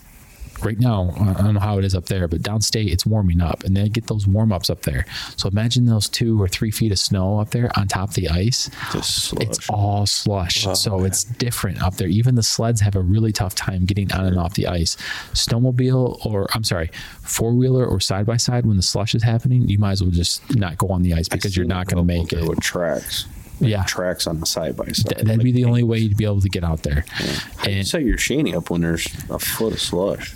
right now, I don't know how it is up there, but downstate it's warming up and they get those warm ups up there. So imagine those two or three feet of snow up there on top of the ice. It's all slush. so it's different up there. Even the sleds have a really tough time getting on and off the ice. Snowmobile or I'm sorry, four wheeler or side by side when the slush is happening, you might as well just not go on the ice because you're not going to make it. with tracks. Yeah. tracks on the side by side. That'd be the only way you'd be able to get out there. How do you And set your shanty up when there's a foot of slush?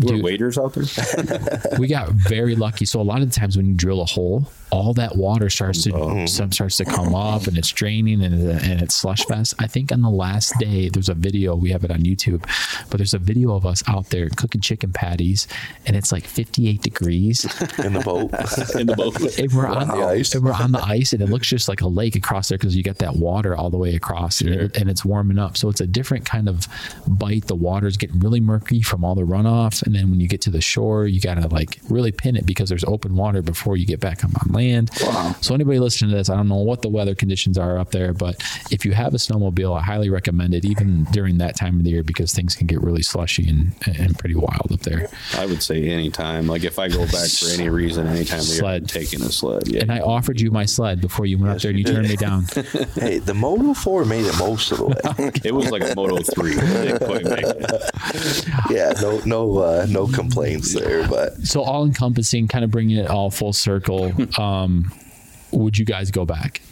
Were Dude. waiters out there? we got very lucky. So a lot of the times when you drill a hole, all that water starts to oh. some starts to come up and it's draining and, and it's slush fest. I think on the last day there's a video we have it on YouTube, but there's a video of us out there cooking chicken patties and it's like 58 degrees in the boat. in the boat. and we're on the ice. and we're on the ice and it looks just like a lake across there because you get that water all the way across and, it- and it's warming up. So it's a different kind of bite. The water's getting really murky from all the runoff, and then when you get to the shore, you gotta like really pin it because there's open water before you get back up on land. So anybody listening to this, I don't know what the weather conditions are up there, but if you have a snowmobile, I highly recommend it even during that time of the year because things can get really slushy and, and pretty wild up there. I would say anytime. Like if I go back for any reason, anytime they are Sled. taking a sled. Yeah. And I offered you my sled before you went up there and you turned me down. hey, the Moto 4 made it most of the way. it was like a Moto 3. They didn't quite make it. yeah, no, no, uh, no complaints there. But so all encompassing, kind of bringing it all full circle. Um, would you guys go back?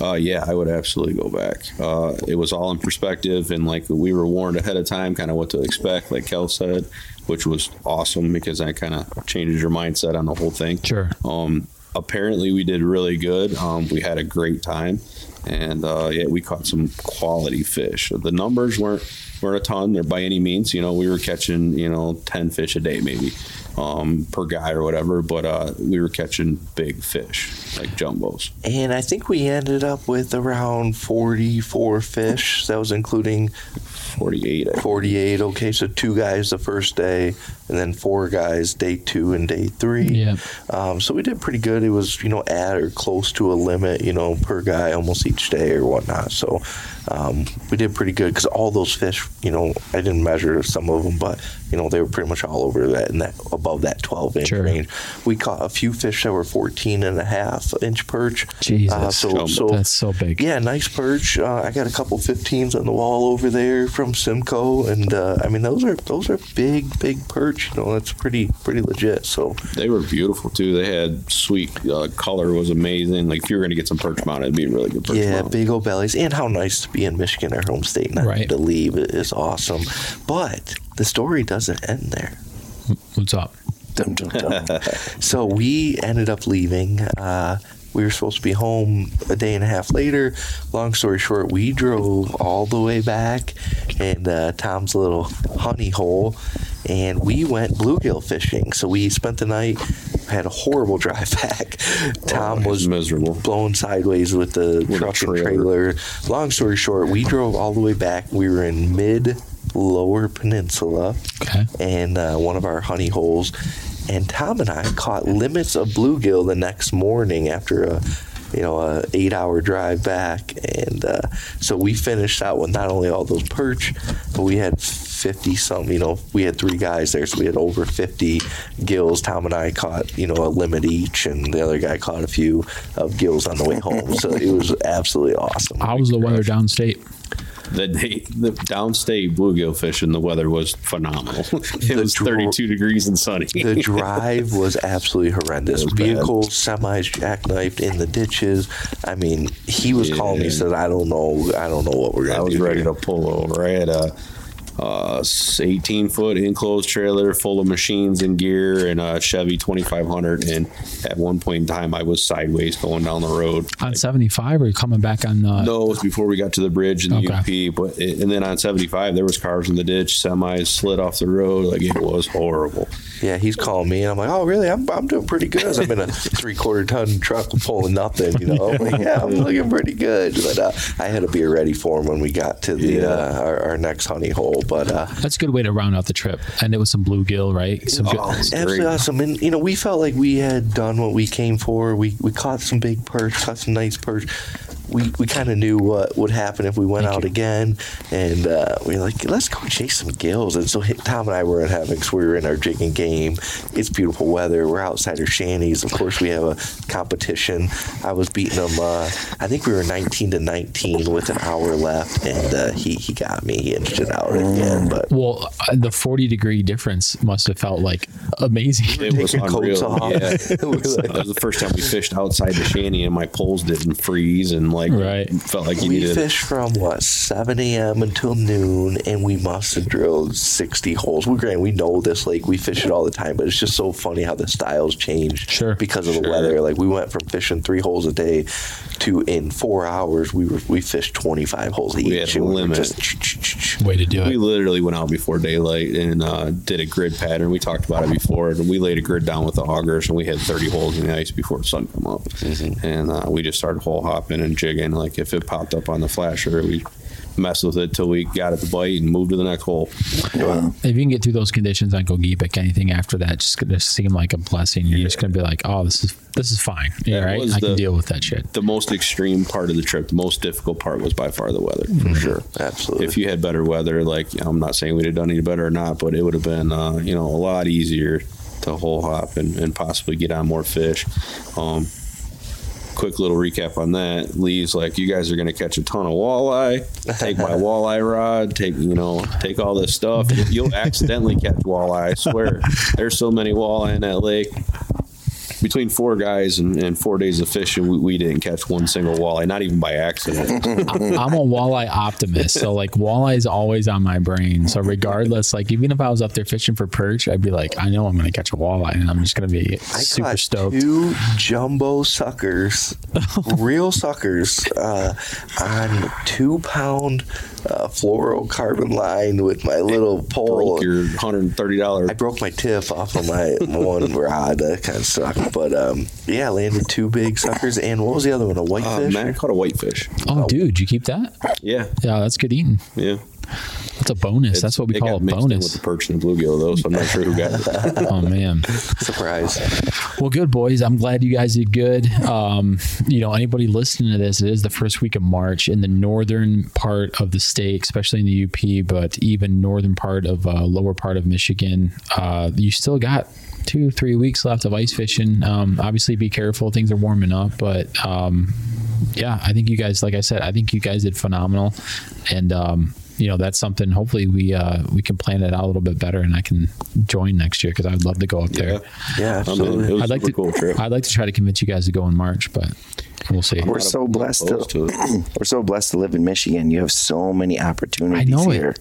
Uh, yeah, I would absolutely go back. Uh, it was all in perspective, and like we were warned ahead of time, kind of what to expect, like Kel said, which was awesome because that kind of changes your mindset on the whole thing. Sure. Um, apparently, we did really good. Um, we had a great time, and uh, yeah, we caught some quality fish. The numbers weren't weren't a ton. They're by any means. You know, we were catching you know ten fish a day maybe um, per guy or whatever, but uh, we were catching big fish like jumbos. and I think we ended up with around 44 fish. That was including 48. 48. Okay, so two guys the first day, and then four guys day two and day three. Yeah. Um, so we did pretty good. It was, you know, at or close to a limit, you know, per guy almost each day or whatnot. So um, we did pretty good because all those fish, you know, I didn't measure some of them, but you know, they were pretty much all over that and that above that 12 inch Sure. range. We caught a few fish that were 14 and a half inch perch. Jesus. Uh, so, Jumbo. so That's so big. yeah, nice perch. Uh, I got a couple 15s on the wall over there from Simcoe, and uh, I mean those are those are big, big perch. You know, that's pretty pretty legit. So They were beautiful too. They had sweet uh, color was amazing. Like if you were going to get some perch mount, it'd be a really good perch yeah, mount. big old bellies, and how nice to be in Michigan, our home state, not Right. to leave it is awesome. But the story doesn't end there. What's up? Dum, dum, dum. so we ended up leaving. Uh, we were supposed to be home a day and a half later. Long story short, we drove all the way back and uh, Tom's little honey hole, and we went bluegill fishing. So we spent the night. Had a horrible drive back. Tom it was miserable. blown sideways with the With truck and trailer. trailer. Long story short, we drove all the way back. We were in mid Lower Peninsula Okay. and uh, one of our honey holes. And Tom and I caught limits of bluegill the next morning after a you know a eight hour drive back, and uh, so we finished out with not only all those perch, but we had fifty some. You know, we had three guys there, so we had over fifty gills. Tom and I caught you know a limit each, and the other guy caught a few of gills on the way home. So it was absolutely awesome. How was the weather downstate? The, day, the downstate bluegill fishing, the weather was phenomenal. it was dro- 32 degrees and sunny. the drive was absolutely horrendous. Was bad. Semis jackknifed in the ditches. I mean, he was calling me. Said, "I don't know. I don't know what we're gonna do. I was do." ready here." to pull over. I had a uh, uh, 18 foot enclosed trailer full of machines and gear and a Chevy 2500. And at one point in time, I was sideways going down the road. On 75 or coming back on uh, No, it was before we got to the bridge and the Okay. UP. But it, and then on 75, there was cars in the ditch, semis slid off the road. Like it was horrible. Yeah, he's calling me, and I'm like, "Oh, really? I'm, I'm doing pretty good. I'm in a three quarter ton truck pulling nothing. You know, I'm like, yeah, I'm looking pretty good." But uh, I had a beer ready for him when we got to the Yeah. uh, our, our next honey hole. But uh, That's a good way to round out the trip. And it was some bluegill, right? Some good, Oh, it's Absolutely great. awesome. And, you know, we felt like we had done what we came for. We, we caught some big perch, caught some nice perch. We, we kind of knew what would happen if we went out again. And uh, we were like, let's go chase some gills. And so Tom and I were in heaven because we were in our jigging game. It's beautiful weather. We're outside our shanties. Of course, we have a competition. I was beating him, uh, I think we were 19 to 19 with an hour left. And uh, he, he got me. He inched it out again. But well, uh, the 40 degree difference must have felt like amazing. It was Taking coats unreal. off. Yeah. that was the first time we fished outside the shanty and my poles didn't freeze and like Right. felt like you we needed. fished from what 7 a.m. until noon, and we must have drilled 60 holes. We grant we know this lake, we fish it all the time, but it's just so funny how the styles change Sure. because of the weather. Like we went from fishing three holes a day to in four hours we were we fished 25 holes each. We had a and we were limit. Way to do We it. We literally went out before daylight and uh, did a grid pattern. We talked about it before, and we laid a grid down with the augers, and we had 30 holes in the ice before the sun come up. And uh, we just started hole hopping and jigging. Like if it popped up on the flasher, we messed with it till we got it to bite and moved to the next hole. If you can get through those conditions on Gogebic, anything after that just gonna seem like a blessing. You're just gonna be like, oh, this is this is fine. Yeah, right. was I can deal with that shit. The most extreme part of the trip, the most difficult part, was by far the weather, for sure. absolutely. If you had better weather, like you know, I'm not saying we'd have done any better or not, but it would have been uh, you know a lot easier to hole hop and, and possibly get on more fish. Um, quick little recap on that. Lee's like, you guys are going to catch a ton of walleye. Take my walleye rod. Take you know, take all this stuff. You'll accidentally catch walleye. I swear. There's so many walleye in that lake. Between four guys and, and four days of fishing, we, we didn't catch one single walleye, not even by accident. I'm a walleye optimist, so like walleye is always on my brain. So regardless, like even if I was up there fishing for perch, I'd be like, I know I'm going to catch a walleye, and I'm just going to be I super caught stoked. two jumbo suckers, real suckers, uh, on two pound uh, fluorocarbon line with my little pole. Broke your hundred and thirty dollars. I broke my tip off of my one rod. That kind of sucked. But um, yeah, landed two big suckers. And what was the other one? A Uh, whitefish? man, I caught a whitefish. Oh, dude, you keep that? Yeah, Yeah, that's good eating. yeah. That's a bonus. that's what we it call got a mixed in bonus. with the perch and the bluegill, though, so I'm not sure who got it. oh man. Surprise. Well, good boys. I'm glad you guys did good. Um, you know, anybody listening to this, it is the first week of March in the northern part of the state, especially in the UP, but even northern part of uh, lower part of Michigan. Uh, you still got two, three weeks left of ice fishing. Um, obviously, be careful. Things are warming up, but um, yeah, I think you guys, like I said, I think you guys did phenomenal, and um, you know that's something. Hopefully, we uh, we can plan it out a little bit better, and I can join next year because I would love to go up there. Yeah, I absolutely. it was I'd like to. cool trip. I'd like to try to convince you guys to go in March, but we'll see. We're so blessed to, to we're so blessed to live in Michigan. You have so many opportunities I know it. here.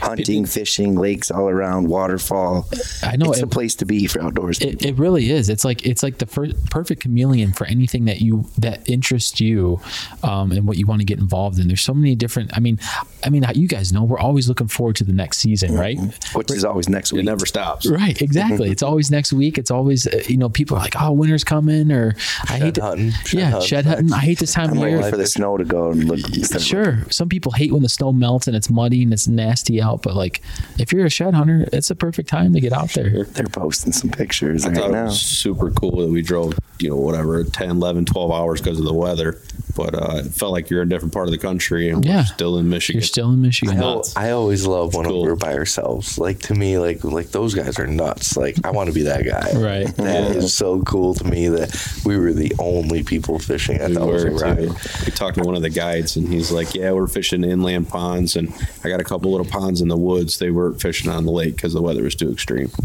Hunting, fishing, lakes all around, waterfall. I know it's it- the place to be for outdoors. It, it really is. It's like it's like the fir- perfect chameleon for anything that you that interests you, um, and what you want to get involved in. There's so many different. I mean, I mean, you guys know we're always looking forward to the next season, right? which is always next week. It never stops. Right, exactly. it's always next week. It's always uh, you know people are like, oh, winter's coming, or I hate to, hunting. Shed yeah, hunting's shed hunting. I hate this time I'm of waiting year. for the snow to go and look. instead of- Sure. Some people hate when the snow melts and it's muddy and it's nasty out, but like if you're a shed hunter, it's a perfect time to get out there. They're posting some pictures I right thought it now. was super cool that we drove, you know, whatever, 10, 11, 12 hours because of the weather. But uh, it felt like you're in a different part of the country and Yeah. we're still in Michigan. You're still in Michigan. I, al- I always love when Cool. we're by ourselves. Like to me, like like those guys are nuts. Like I want to be that guy. Right. That is so cool to me that we were the only people fishing. I We thought it was a were ride. We talked to one of the guides, and he's like, "Yeah, we're fishing inland ponds, and I got a couple little ponds in the woods. They weren't fishing on the lake because the weather was too extreme."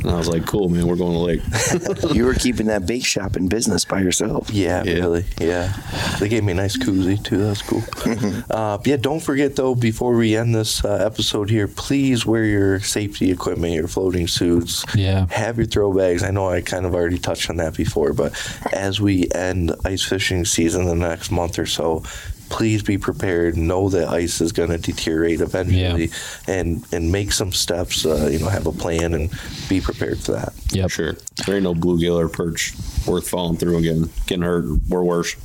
And I was like, "Cool, man, we're going to the lake." you were keeping that bake shop in business by yourself. Yeah, Yeah. really. Yeah. They gave me a nice koozie, too. That's cool. uh, yeah, don't forget, though, before we end this uh, episode here, please wear your safety equipment, your floating suits. Yeah. Have your throw bags. I know I kind of already touched on that before, but as we end ice fishing season the next month or so, please be prepared. Know that ice is going to deteriorate eventually, and and make some steps. Uh, you know, have a plan and be prepared for that. Yep. Sure, there ain't no bluegill or perch worth falling through and getting getting hurt or worse.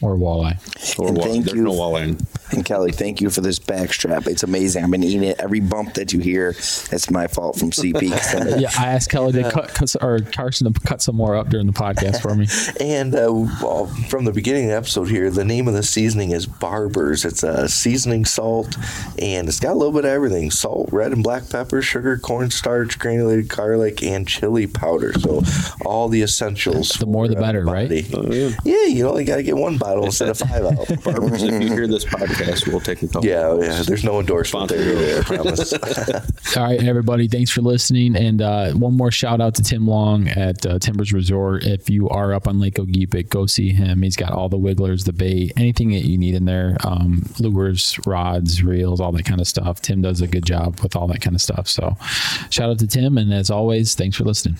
Or walleye. Or And wa- thank there's you. no walleye. And Kelly, thank you for this back strap. It's amazing. I've been eating it. Every bump that you hear, it's my fault from CP. Yeah, I asked Kelly to cut, cut or Carson to cut some more up during the podcast for me. And uh, well, from the beginning of the episode here, the name of the seasoning is Barber's. It's a seasoning salt, and it's got a little bit of everything: salt, red and black pepper, sugar, cornstarch, granulated garlic, and chili powder. So all the essentials. The more the for, uh, better, right? body. Oh, yeah. Yeah, you only got to get one bottle instead of five out. Barbers, if you hear this podcast podcast. We'll take a couple. Yeah, yeah. There's no endorsement Sponsor. there. I promise. All right, everybody. Thanks for listening. And uh, one more shout out to Tim Long at uh, Timbers Resort. If you are up on Lake Gogebic, go see him. He's got all the wigglers, the bait, anything that you need in there um, lures, rods, reels, all that kind of stuff. Tim does a good job with all that kind of stuff. So shout out to Tim. And as always, thanks for listening.